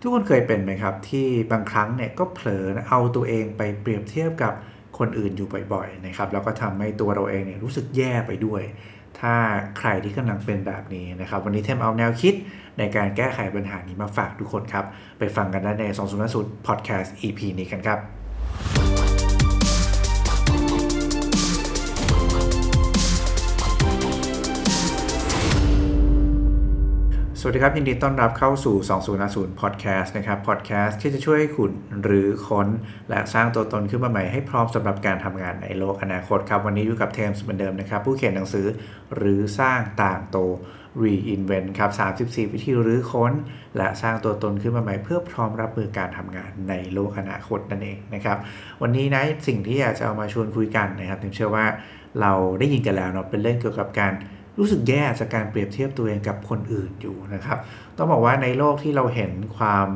ทุกคนเคยเป็นไหมครับ ที่บางครั้งเนี่ยก็เผลอเอาตัวเองไปเปรียบเทียบกับคนอื่นอยู่บ่อยๆนะครับแล้วก็ทำให้ตัวเราเองเนี่ยรู้สึกแย่ไปด้วย ถ้าใครที่กำลังเป็นแบบนี้นะครับ วันนี้เทมเอาแนวคิดในการแก้ไขปัญหานี้มาฝากทุกคนครับ ไปฟังกันได้ใน2 0 0 0 Podcast EP นี้กันครับ สวัสดีครับ ยินดีต้อนรับเข้าสู่ 2050 Podcast นะครับ Podcast ที่จะช่วยให้คุณหรือค้น และสร้างตัวตนขึ้นมาใหม่ให้พร้อมสำหรับการทำงานในโลกอนาคตครับ วันนี้อยู่กับเทมส์เหมือนเดิมนะครับ ผู้เขียนหนังสือหรือสร้างต่างโต Reinvent ครับ 34 วิธีรื้อค้น และสร้างตัวตนขึ้นมาใหม่ เพื่อพร้อมรับมือการทำงานในโลกอนาคตนั่นเองนะครับ วันนี้นะสิ่งที่อยากจะเอามาชวนคุยกันนะครับเทมเชื่อว่าเราได้ยินกันแล้วเนาะเป็นเรื่องเกี่ยวกับการ รู้สึกแย่จากการเปรียบเทียบตัวเองกับคนอื่นอยู่นะครับ ต้องบอกว่าในโลกที่เราเห็นความ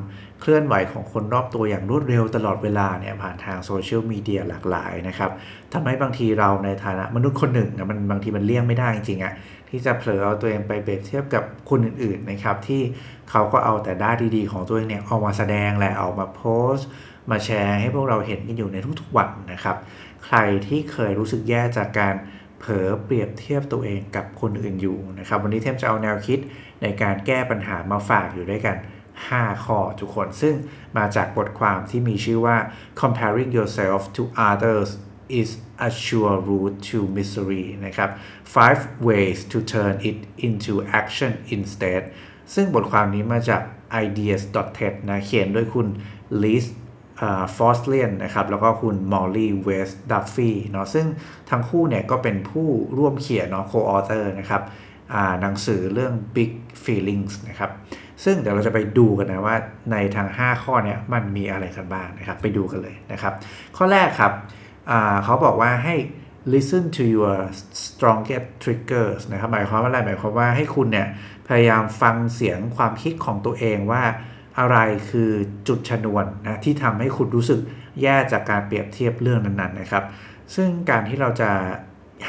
เคลื่อนไหวของคนรอบตัวอย่างรวดเร็วตลอดเวลาเนี่ยผ่านทางโซเชียลมีเดียหลากหลายนะครับทำให้บางทีเราในฐานะมนุษย์คนหนึ่งนะมันบางทีมันเลี่ยงไม่ได้จริงๆอะที่จะเผลอเอาตัวเองไปเปรียบเทียบกับคนอื่นๆนะครับที่เขาก็เอาแต่ด้านดีๆ ของตัวเองเนี่ยออกมาแสดงแหละออกมาโพสต์มาแชร์ให้พวกเราเห็นกันอยู่ในทุกๆวันนะครับ ใครที่เคยรู้สึกแย่จากการเผลอเปรียบเทียบตัวเองกับคนอื่นอยู่นะครับ วันนี้เทมจะเอาแนวคิดในการแก้ปัญหามาฝากอยู่ด้วยกัน 5 ข้อทุกคน ซึ่งมาจากบทความที่มีชื่อว่า comparing yourself to others is a sure route to misery นะครับ five ways to turn it into action instead ซึ่งบทความนี้มาจาก ideas.ted นะเขียนโดยคุณ Liz ฟอสเลียนนะครับแล้วก็คุณ Mollie West Duffy เนาะซึ่งทั้งคู่เนี่ยก็เป็นผู้ร่วมเขียนเนาะ co-author นะครับหนังสือเรื่อง Big Feelings นะครับซึ่งเดี๋ยวเราจะไปดูกันนะว่าในทั้ง 5 ข้อเนี่ยมันมีอะไรกันบ้างนะครับไปดูกันเลยนะครับ ข้อแรกครับเขาบอกว่าให้ listen to your strongest triggers นะครับหมายความว่าอะไรหมายความว่าให้คุณเนี่ยพยายามฟังเสียงความคิดของตัวเองว่า อะไรคือจุดชนวนนะที่ทำให้คุณรู้สึกแย่จากการเปรียบเทียบเรื่องนั้นๆนะครับ ซึ่งการที่เราจะ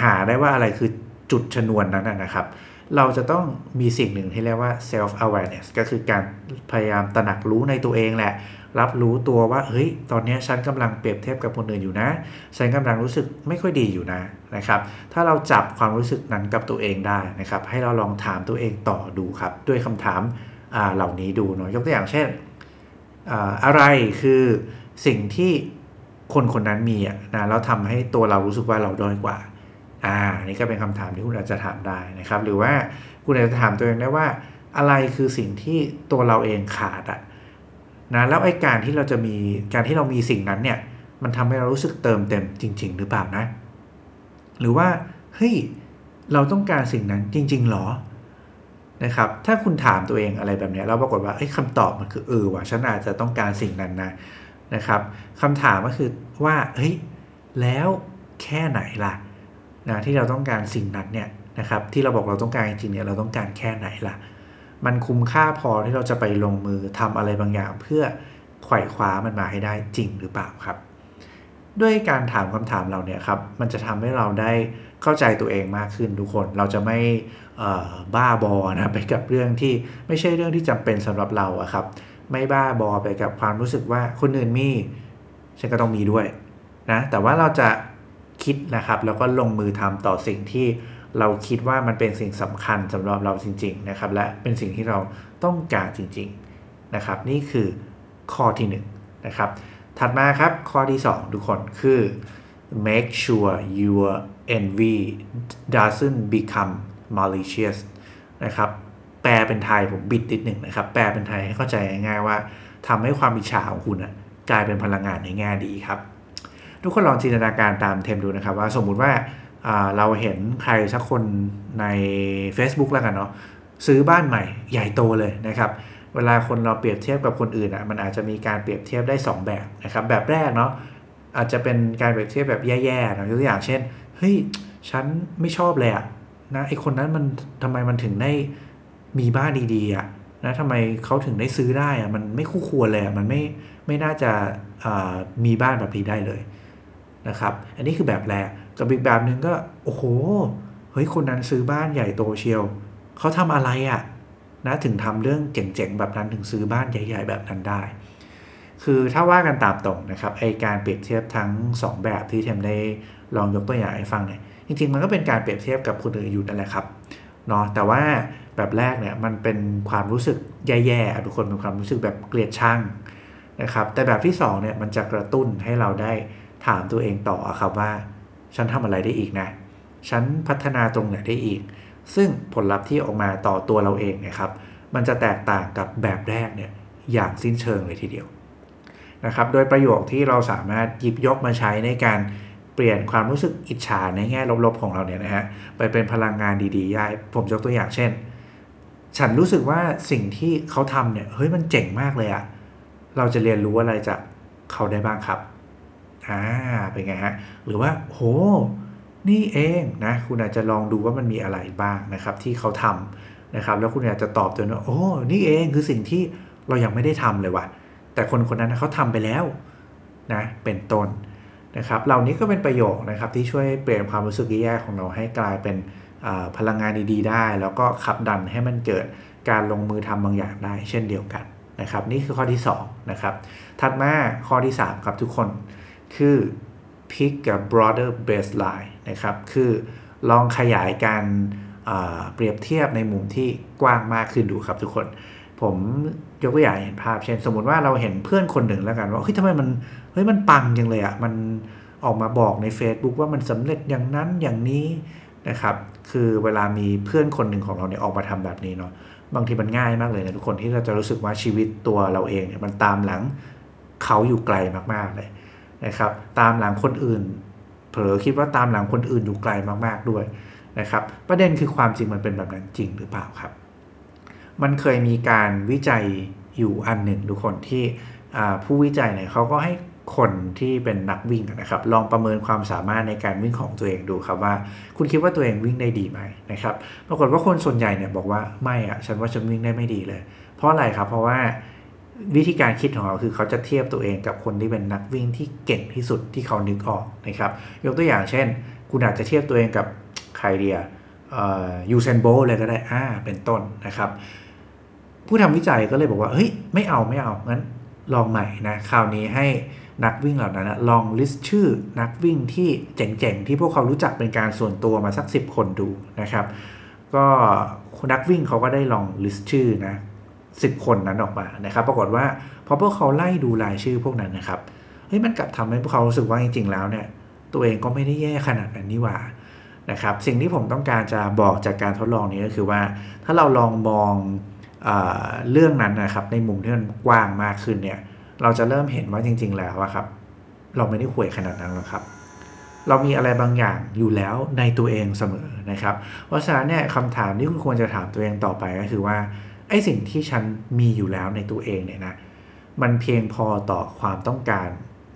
หาได้ว่าอะไรคือจุดชนวนนั้นนะครับ เราจะต้องมีสิ่งหนึ่งที่เรียกว่า self awareness ก็คือการพยายามตระหนักรู้ในตัวเองแหละ รับรู้ตัวว่าเฮ้ยตอนนี้ฉันกำลังเปรียบเทียบกับคนอื่นอยู่นะ ฉันกำลังรู้สึกไม่ค่อยดีอยู่นะนะครับ ถ้าเราจับความรู้สึกนั้นกับตัวเองได้นะครับ ให้เราลองถามตัวเองต่อดูครับ ด้วยคำถาม เหล่านี้ดูเนาะยกตัวอย่างเช่นอะไรคือสิ่งที่คนคนนั้นมีอะนะแล้วทำให้ตัวเรารู้สึกว่าเราด้อยกว่าอ่านี่ก็เป็นคำถามที่คุณอาจจะถามได้นะครับ หรือว่าคุณอาจจะถามตัวเองได้ว่า อะไรคือสิ่งที่ตัวเราเองขาดอะนะแล้วไอ้การที่เราจะมีการที่เรามีสิ่งนั้นเนี่ยมันทำให้เรารู้สึกเติมเต็มจริง ๆ หรือเปล่านะ หรือว่าเฮ้ยเราต้องการสิ่งนั้นจริง ๆหรอ นะครับ ถ้าคุณถามตัวเองอะไรแบบนี้แล้วปรากฏว่าคำตอบมันคือเออว่ะฉันอาจจะต้องการสิ่งนั้นนะนะครับคำถามก็คือว่าเฮ้ยแล้วแค่ไหนล่ะนะที่เราต้องการสิ่งนั้นเนี่ยนะครับ ที่เราบอกเราต้องการจริงเนี่ยเราต้องการแค่ไหนล่ะ มันคุ้มค่าพอที่เราจะไปลงมือทำอะไรบางอย่าง เพื่อไขว่คว้ามันมาให้ได้จริงหรือเปล่าครับ ด้วยการถามคำถามเราเนี่ยครับมันจะทำให้เราได้เข้าใจตัวเองมากขึ้นทุกคนเราจะไม่บ้าบอนะไปกับเรื่องที่ไม่ใช่เรื่องที่จำเป็นสำหรับเราอะครับไม่บ้าบอไปกับความรู้สึกว่าคนอื่นมีฉันก็ต้องมีด้วยนะแต่ว่าเราจะคิดนะครับแล้วก็ลงมือทำต่อสิ่งที่เราคิดว่ามันเป็นสิ่งสำคัญสำหรับเราจริงๆนะครับและเป็นสิ่งที่เราต้องการจริงๆนะครับนี่คือข้อที่1นนะครับ ถัดมาครับ ข้อที่ 2 ทุกคนคือ make sure your envy doesn't become malicious นะครับ แปลเป็นไทยผมบิดนิดหนึ่งนะครับ แปลเป็นไทยให้เข้าใจง่ายๆว่าทำให้ความอิจฉาของคุณกลายเป็นพลังงานในแง่ดีครับ ทุกคนลองจินตนาการตามเทมดูนะครับว่าสมมุติว่าเราเห็นใครสักคนใน Facebook แล้วกันเนาะซื้อบ้านใหม่ใหญ่โตเลยนะครับ เวลาคนเราเปรียบเทียบกับคนอื่นอะมันอาจจะมีการเปรียบเทียบได้ 2 แบบนะครับแบบแรกเนาะอาจจะเป็นการเปรียบเทียบแบบแย่ๆนะยกตัวอย่างเช่นเฮ้ยฉันไม่ชอบเลยอะนะไอคนนั้นมันทำไมมันถึงได้มีบ้านดีๆอะนะทำไมเขาถึงได้ซื้อได้อะมันไม่คู่ควรเลยมันไม่ไม่น่าจะมีบ้านแบบนี้ได้เลยนะครับ อันนี้คือแบบแรกกับอีกแบบหนึ่งก็โอ้โหเฮ้ยคนนั้นซื้อบ้านใหญ่โตเชียวเขาทำอะไรอะ นะถึงทำเรื่องเจ๋งๆแบบนั้นถึงซื้อบ้านใหญ่ ๆ แบบนั้นได้ คือถ้าว่ากันตามตรงนะครับไอการเปรียบเทียบทั้ง 2 แบบที่เทมได้ลองยกตัวอย่างให้ฟังเนี่ยจริงๆมันก็เป็นการเปรียบเทียบกับคนอื่นอยู่นั่นแหละครับเนาะแต่ว่าแบบแรกเนี่ยมันเป็นความรู้สึกแย่ๆทุกคนเป็นความรู้สึกแบบเกลียดชังนะครับแต่แบบที่2เนี่ยมันจะกระตุ้นให้เราได้ถามตัวเองต่อครับว่า ฉันทำอะไรได้อีกนะ ฉันพัฒนาตรงไหนได้อีก ซึ่งผลลัพธ์ที่ออกมาต่อตัวเราเองนะครับ มันจะแตกต่างกับแบบแรกเนี่ยอย่างสิ้นเชิงเลยทีเดียวนะครับ โดยประโยคที่เราสามารถหยิบยกมาใช้ในการเปลี่ยนความรู้สึกอิจฉาในแง่ลบๆของเราเนี่ยนะฮะไปเป็นพลังงานดีๆย้ผมยกตัวอย่างเช่น ฉันรู้สึกว่าสิ่งที่เขาทำเนี่ยเฮ้ยมันเจ๋งมากเลยอะเราจะเรียนรู้อะไรจากเขาได้บ้างครับอ่าเป็นไงฮะหรือว่าโห นี่เองนะคุณอาจจะลองดูว่ามันมีอะไรบ้างนะครับที่เขาทำนะครับแล้วคุณอาจจะตอบตัวว่าโอ้นี่เองคือสิ่งที่เรายังไม่ได้ทำเลยว่ะ แต่คนคนนั้นเขาทำไปแล้วนะเป็นต้นนะครับเหล่านี้ก็เป็นประโยคนะครับที่ช่วยเปลี่ยนความรู้สึกแย่ของเราให้กลายเป็นพลังงานดีๆได้ แล้วก็ขับดันให้มันเกิดการลงมือทำบางอย่างได้ เช่นเดียวกันนะครับ นี่คือข้อที่2นะครับถัดมาข้อที่3ครับทุกคนคือ pick a broader baseline นะครับ คือลองขยายการเปรียบเทียบในมุมที่กว้างมากขึ้นดูครับทุกคน ผมยกตัวอย่างเห็นภาพ เช่น สมมติว่าเราเห็นเพื่อนคนหนึ่งแล้วกันว่าเฮ้ยทำไมมันเฮ้ยมันปังจังเลยอะ่ะมันออกมาบอกใน Facebook ว่ามันสำเร็จอย่างนั้นอย่างนี้นะครับ คือเวลามีเพื่อนคนหนึ่งของเราเนี่ยออกมาทำแบบนี้เนาะบางทีมันง่ายมากเลยนะทุกคนที่เราจะรู้สึกว่าชีวิตตัวเราเองเนี่ยมันตามหลังเขาอยู่ไกลมากๆเลย นะครับ ตามหลังคนอื่น เผลอคิดว่าตามหลังคนอื่นอยู่ไกลมากๆด้วยนะครับ ประเด็นคือความจริงมันเป็นแบบนั้นจริงหรือเปล่าครับ มันเคยมีการวิจัยอยู่อันหนึ่งทุกคนที่ผู้วิจัยเนี่ยเขาก็ให้คนที่เป็นนักวิ่งนะครับ ลองประเมินความสามารถในการวิ่งของตัวเองดูครับว่า คุณคิดว่าตัวเองวิ่งได้ดีไหมนะครับ ปรากฏว่าคนส่วนใหญ่เนี่ยบอกว่าไม่อะฉันว่าฉันวิ่งได้ไม่ดีเลย เพราะอะไรครับเพราะว่า วิธีการคิดของเราคือเขาจะเทียบตัวเองกับคนที่เป็นนักวิ่งที่เก่งที่สุดที่เขานึกออกนะครับ ยกตัวอย่างเช่น คุณอาจจะเทียบตัวเองกับใครเดียUsain Bolt เลยก็ได้อ่าเป็นต้นนะครับ ผู้ทำวิจัยก็เลยบอกว่าเฮ้ยไม่เอาไม่เอางั้นลองใหม่นะคราวนี้ให้นักวิ่งเหล่านั้นลอง list ชื่อนักวิ่งที่เจ๋งๆ ที่พวกเขารู้จักเป็นการส่วนตัวมาสัก 10 คนดูนะครับ ก็นักวิ่งเขาก็ได้ลอง list ชื่อนะ สิบคนนั้นออกมานะครับ ปรากฏว่าพอพวกเขาไล่ดูรายชื่อพวกนั้นนะครับเฮ้ยมันกลับทำให้พวกเขารู้สึกว่าจริงๆแล้วเนี่ย ตัวเองก็ไม่ได้แย่ขนาดนั้นนี่หว่านะครับ สิ่งที่ผมต้องการจะบอกจากการทดลองนี้ก็คือว่า ถ้าเราลองมองเอเรื่องนั้นนะครับในมุมที่มันกว้างมากขึ้นเนี่ย เราจะเริ่มเห็นว่าจริง ๆ แล้วครับ เราไม่ได้ห่วยขนาดนั้นหรอกครับ เรามีอะไรบางอย่างอยู่แล้วในตัวเองเสมอนะครับ เพราะฉะนั้นเนี่ยคำถามที่คุณควรจะถามตัวเองต่อไปก็คือว่า ไอ้สิ่งที่ฉันมีอยู่แล้วในตัวเองเนี่ยนะมันเพียงพอต่อความต้องการ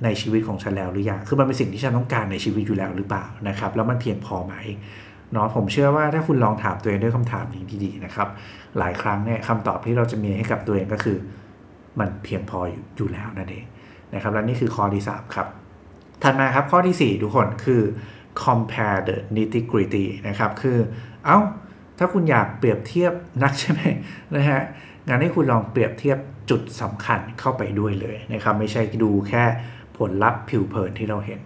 ในชีวิตของฉันแล้วหรือยังคือมันเป็นสิ่งที่ฉันต้องการในชีวิตอยู่แล้วหรือเปล่านะครับแล้วมันเพียงพอไหมเนาะผมเชื่อว่าถ้าคุณลองถามตัวเองด้วยคำถามนี้ดีๆนะครับ หลายครั้งเนี่ยคำตอบที่เราจะมีให้กับตัวเองก็คือ มันเพียงพออยู่อยู่แล้วนั่นเองนะครับและนี่คือข้อที่ 3 ครับ ถัดมาครับข้อที่ 4 ทุกคนคือ compare the nitty gritty นะครับคือเอา้า ถ้าคุณอยากเปรียบเทียบนักใช่ไหมนะฮะงานให้คุณลองเปรียบเทียบจุดสำคัญเข้าไปด้วยเลยนะครับไม่ใช่ดูแค่ผลลัพธ์ผิวเผินที่เราเห็น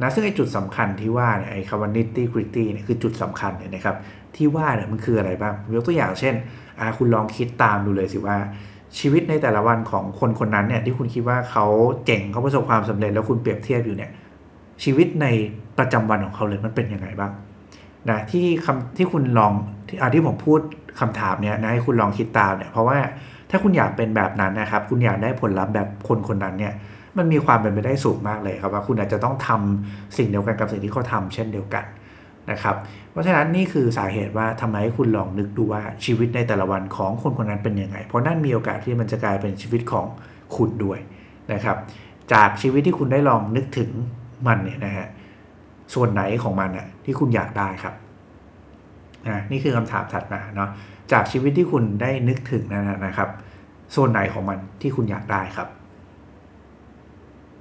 นะซึ่งไอ้จุดสำคัญที่ว่าเนี่ยไอ้คำว่า nitty gritty เนี่ยคือจุดสำคัญเนี่ยนะครับที่ว่าเนี่ยมันคืออะไรบ้างยกตัวอย่างเช่นอาคุณลองคิดตามดูเลยสิว่าชีวิตในแต่ละวันของคนคนนั้นเนี่ยที่คุณคิดว่าเขาเก่งเขาประสบความสำเร็จแล้วคุณเปรียบเทียบอยู่เนี่ยชีวิตในประจำวันของเขาเลยมันเป็นยังไงบ้าง นะที่คำที่คุณลองที่ที่ผมพูดคำถามเนี้ยนะให้คุณลองคิดตามเนี่ยเพราะว่าถ้าคุณอยากเป็นแบบนั้นนะครับ คุณอยากได้ผลลัพธ์แบบคนคนนั้นเนี่ยมันมีความเป็นไปได้สูงมากเลยครับว่าคุณอาจจะต้องทำสิ่งเดียวกันกับสิ่งที่เขาทาเช่นเดียวกันนะครับ เพราะฉะนั้นนี่คือสาเหตุว่าทำไมให้คุณลองนึกดูว่าชีวิตในแต่ละวันของคนคนนั้นเป็นยังไง เพราะนั่นมีโอกาสที่มันจะกลายเป็นชีวิตของคุณด้วยนะครับ จากชีวิตที่คุณได้ลองนึกถึงมันเนี่ยนะฮะ ส่วนไหนของมันอะที่คุณอยากได้ครับนะนี่คือคำถามถัดมาเนาะจากชีวิตที่คุณได้นึกถึงนั่นนะครับ ส่วนไหนของมันที่คุณอยากได้ครับ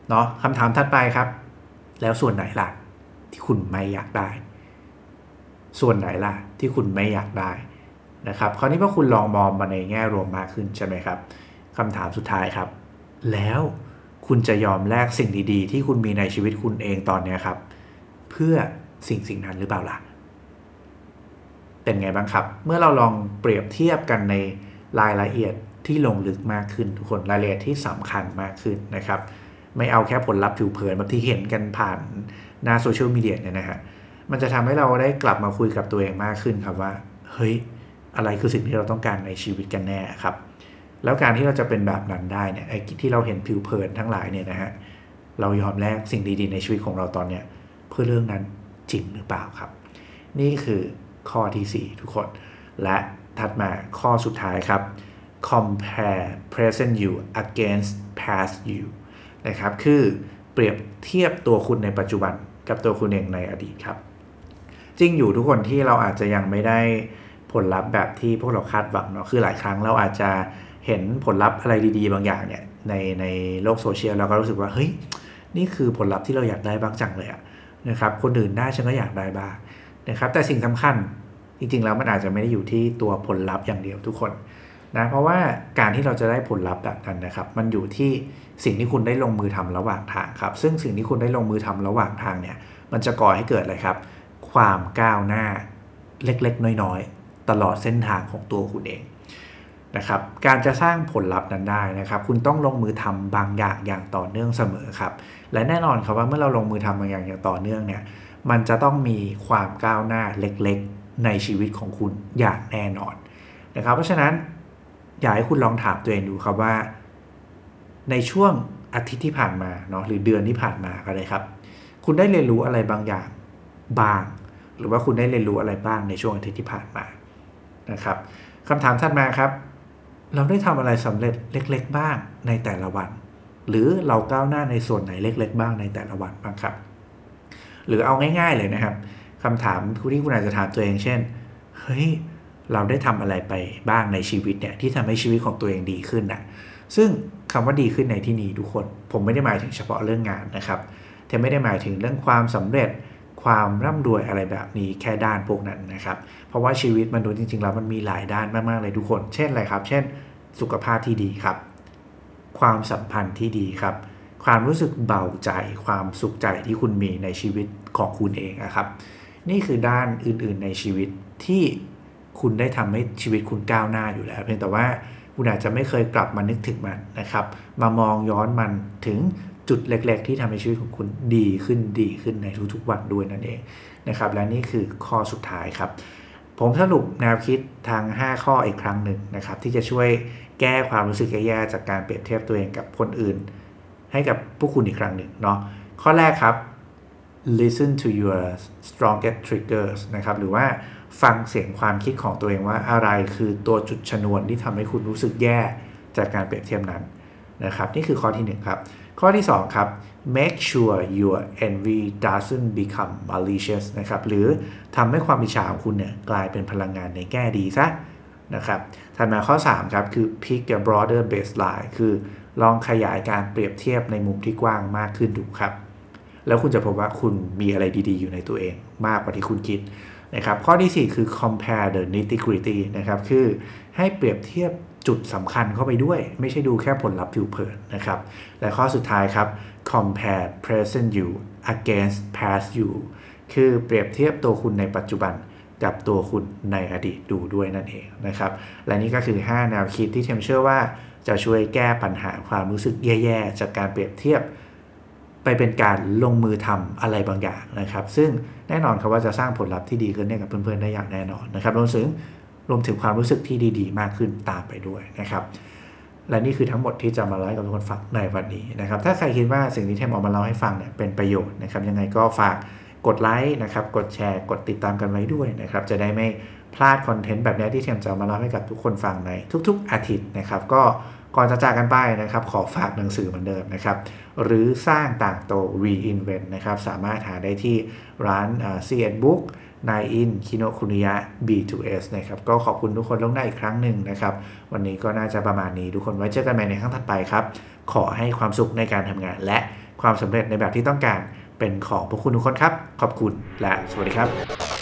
เนาะคำถามถัดไปครับ แล้วส่วนไหนล่ะที่คุณไม่อยากได้ ส่วนไหนล่ะที่คุณไม่อยากได้นะครับ คราวนี้พอคุณลองมองมาในแง่รวมมากขึ้นใช่ไหมครับคำถามสุดท้ายครับ แล้วคุณจะยอมแลกสิ่งดี ๆ ที่คุณมีในชีวิตคุณเองตอนนี้ครับ พื่อสิ่งสิ่งนั้นหรือเปล่าล่ะ เป็นไงบ้างครับ เมื่อเราลองเปรียบเทียบกันในรายละเอียดที่ลงลึกมากขึ้นทุกคนรายละเอียดที่สำคัญมากขึ้นนะครับ ไม่เอาแค่ผลลัพธ์ผิวเผินแบบที่เห็นกันผ่านหน้าโซเชียลมีเดียเนี่ยนะฮะมันจะทำให้เราได้กลับมาคุยกับตัวเองมากขึ้นครับว่า เฮ้ย อะไรคือสิ่งที่เราต้องการในชีวิตกันแน่ครับ แล้วการที่เราจะเป็นแบบนั้นได้เนี่ยไอ้ที่เราเห็นผิวเผินทั้งหลายเนี่ยนะฮะเรายอมแลกสิ่งดีๆในชีวิตของเราตอนเนี้ย พื่อเรื่องนั้นจริงหรือเปล่าครับ นี่คือข้อที่ 4 ทุกคน และถัดมาข้อสุดท้ายครับ compare present you against past you นะครับ คือเปรียบเทียบตัวคุณในปัจจุบันกับตัวคุณเองในอดีตครับ จริงอยู่ทุกคนที่เราอาจจะยังไม่ได้ผลลัพธ์แบบที่พวกเราคาดหวังเนาะ คือหลายครั้งเราอาจจะเห็นผลลัพธ์อะไรดีๆ บางอย่างเนี่ยในในโลกโซเชียลเราก็รู้สึกว่าเฮ้ยนี่คือผลลัพธ์ที่เราอยากได้บ้างจังเลยอะ นะครับคนอื่นได้ฉันก็อยากได้บ้างนะครับแต่สิ่งสำคัญจริงๆแล้วมันอาจจะไม่ได้อยู่ที่ตัวผลลัพธ์อย่างเดียวทุกคนนะเพราะว่าการที่เราจะได้ผลลัพธ์แบบนั้นนะครับ มันอยู่ที่สิ่งที่คุณได้ลงมือทำระหว่างทางครับ ซึ่งสิ่งที่คุณได้ลงมือทำระหว่างทางเนี่ย มันจะก่อให้เกิดอะไรครับ ความก้าวหน้าเล็กๆ น้อยๆ ตลอดเส้นทางของตัวคุณเอง นะครับการจะสร้างผลลัพธ์นั้นได้นะครับ คุณต้องลงมือทำบางอย่างอย่างต่อเนื่องเสมอครับ และแน่นอนครับว่าเมื่อเราลงมือทำบางอย่างอย่างต่อเนื่องเนี่ย มันจะต้องมีความก้าวหน้าเล็กๆ ในชีวิตของคุณอย่างแน่นอนนะครับ เพราะฉะนั้นอยากให้คุณลองถามตัวเองดูครับว่า ในช่วงอาทิตย์ที่ผ่านมาเนาะหรือเดือนที่ผ่านมาก็ได้ครับ คุณได้เรียนรู้อะไรบางอย่างบ้าง หรือว่าคุณได้เรียนรู้อะไรบ้างในช่วงอาทิตย์ที่ผ่านมานะครับคำถามถัดมาครับ เราได้ทำอะไรสำเร็จเล็ก ๆ บ้างในแต่ละวัน หรือเราก้าวหน้าในส่วนไหนเล็ก ๆ บ้างในแต่ละวันบ้างครับ หรือเอาง่าย ๆ เลยนะครับคำถามที่คุณอาจจะถามตัวเอง เช่นเฮ้ยเราได้ทำอะไรไปบ้างในชีวิตเนี่ยที่ทำให้ชีวิตของตัวเองดีขึ้นนะซึ่งคำว่าดีขึ้นในที่นี้ทุกคน ผมไม่ได้หมายถึงเฉพาะเรื่องงานนะครับแต่ไม่ได้หมายถึงเรื่องความสำเร็จ ความร่ำรวยอะไรแบบนี้แค่ด้านพวกนั้นนะครับ เพราะว่าชีวิตมนุษย์จริงๆแล้วมันมีหลายด้านมากๆเลยทุกคน เช่นอะไรครับ เช่น สุขภาพที่ดีครับ ความสัมพันธ์ที่ดีครับ ความรู้สึกเบาใจ ความสุขใจที่คุณมีในชีวิตของคุณเองนะครับ นี่คือด้านอื่นๆในชีวิตที่คุณได้ทำให้ชีวิตคุณก้าวหน้าอยู่แล้วเพียงแต่ว่าคุณอาจจะไม่เคยกลับมานึกถึงมันนะครับ มามองย้อนมันถึง จุดเล็ก ๆ ที่ทำให้ชีวิตของคุณดีขึ้นดีขึ้นในทุกๆวันด้วยนั่นเองนะครับและนี่คือข้อสุดท้ายครับ ผมสรุปแนวคิดทาง 5 ข้ออีกครั้งหนึ่งนะครับที่จะช่วยแก้ความรู้สึกแย่ๆจากการเปรียบเทียบตัวเองกับคนอื่น ให้กับผู้คุณอีกครั้งหนึ่งเนาะข้อแรกครับ listen to your strongest triggers นะครับหรือว่าฟังเสียงความคิดของตัวเองว่าอะไรคือตัวจุดชนวนที่ทำให้คุณรู้สึกแย่จากการเปรียบเทียบนั้นนะครับ นี่คือข้อที่ 1 ครับ ข้อที่ 2 ครับ make sure your envy doesn't become malicious นะครับ หรือทำให้ความอิจฉาของคุณเนี่ยกลายเป็นพลังงานในแง่ดีซะนะครับถัดมาข้อ 3 ครับ คือ pick a broader baseline คือลองขยายการเปรียบเทียบในมุมที่กว้างมากขึ้นดูครับ แล้วคุณจะพบว่าคุณมีอะไรดีๆ อยู่ในตัวเอง มากกว่าที่คุณคิดนะครับ ข้อที่ 4 คือ compare the nitty gritty นะครับ คือให้เปรียบเทียบ จุดสำคัญเข้าไปด้วย ไม่ใช่ดูแค่ผลลัพธ์ผิวเผินนะครับ และข้อสุดท้ายครับ compare present you against past you คือเปรียบเทียบตัวคุณในปัจจุบันกับตัวคุณในอดีตดูด้วยนั่นเองนะครับ และนี่ก็คือ 5 แนวคิดที่เทมเชื่อว่าจะช่วยแก้ปัญหาความรู้สึกแย่ๆ จากการเปรียบเทียบ ไปเป็นการลงมือทำอะไรบางอย่างนะครับ ซึ่งแน่นอนครับว่าจะสร้างผลลัพธ์ที่ดีขึ้นให้กับเพื่อนๆได้อย่างแน่นอนนะครับรวมถึง รวมถึงความรู้สึกที่ดีๆ มากขึ้นตามไปด้วยนะครับ และนี่คือทั้งหมดที่จะมาเล่าให้กับทุกคนฟังในวันนี้นะครับ ถ้าใครคิดว่าสิ่งที่เทมออกมาเล่าให้ฟังเนี่ยเป็นประโยชน์นะครับ ยังไงก็ฝากกดไลค์นะครับ กดแชร์ กดติดตามกันไว้ด้วยนะครับ จะได้ไม่พลาดคอนเทนต์แบบนี้ที่เทมจะมาเล่าให้กับทุกคนฟังในทุก ๆ อาทิตย์นะครับ ก็ก่อนจะจากกันไปนะครับ ขอฝากหนังสือเหมือนเดิมนะครับ หรือสร้างต่างโต reinvent นะครับ สามารถหาได้ที่ร้าน CN Book นายอินคิโนคุนิยะ B2S นะครับ ก็ขอบคุณทุกคนลงได้อีกครั้งหนึ่งนะครับ วันนี้ก็น่าจะประมาณนี้ทุกคนไว้เจอกันใหม่ในครั้งถัดไปครับ ขอให้ความสุขในการทำงาน และความสำเร็จในแบบที่ต้องการเป็นของพวกคุณทุกคนครับ ขอบคุณและสวัสดีครับ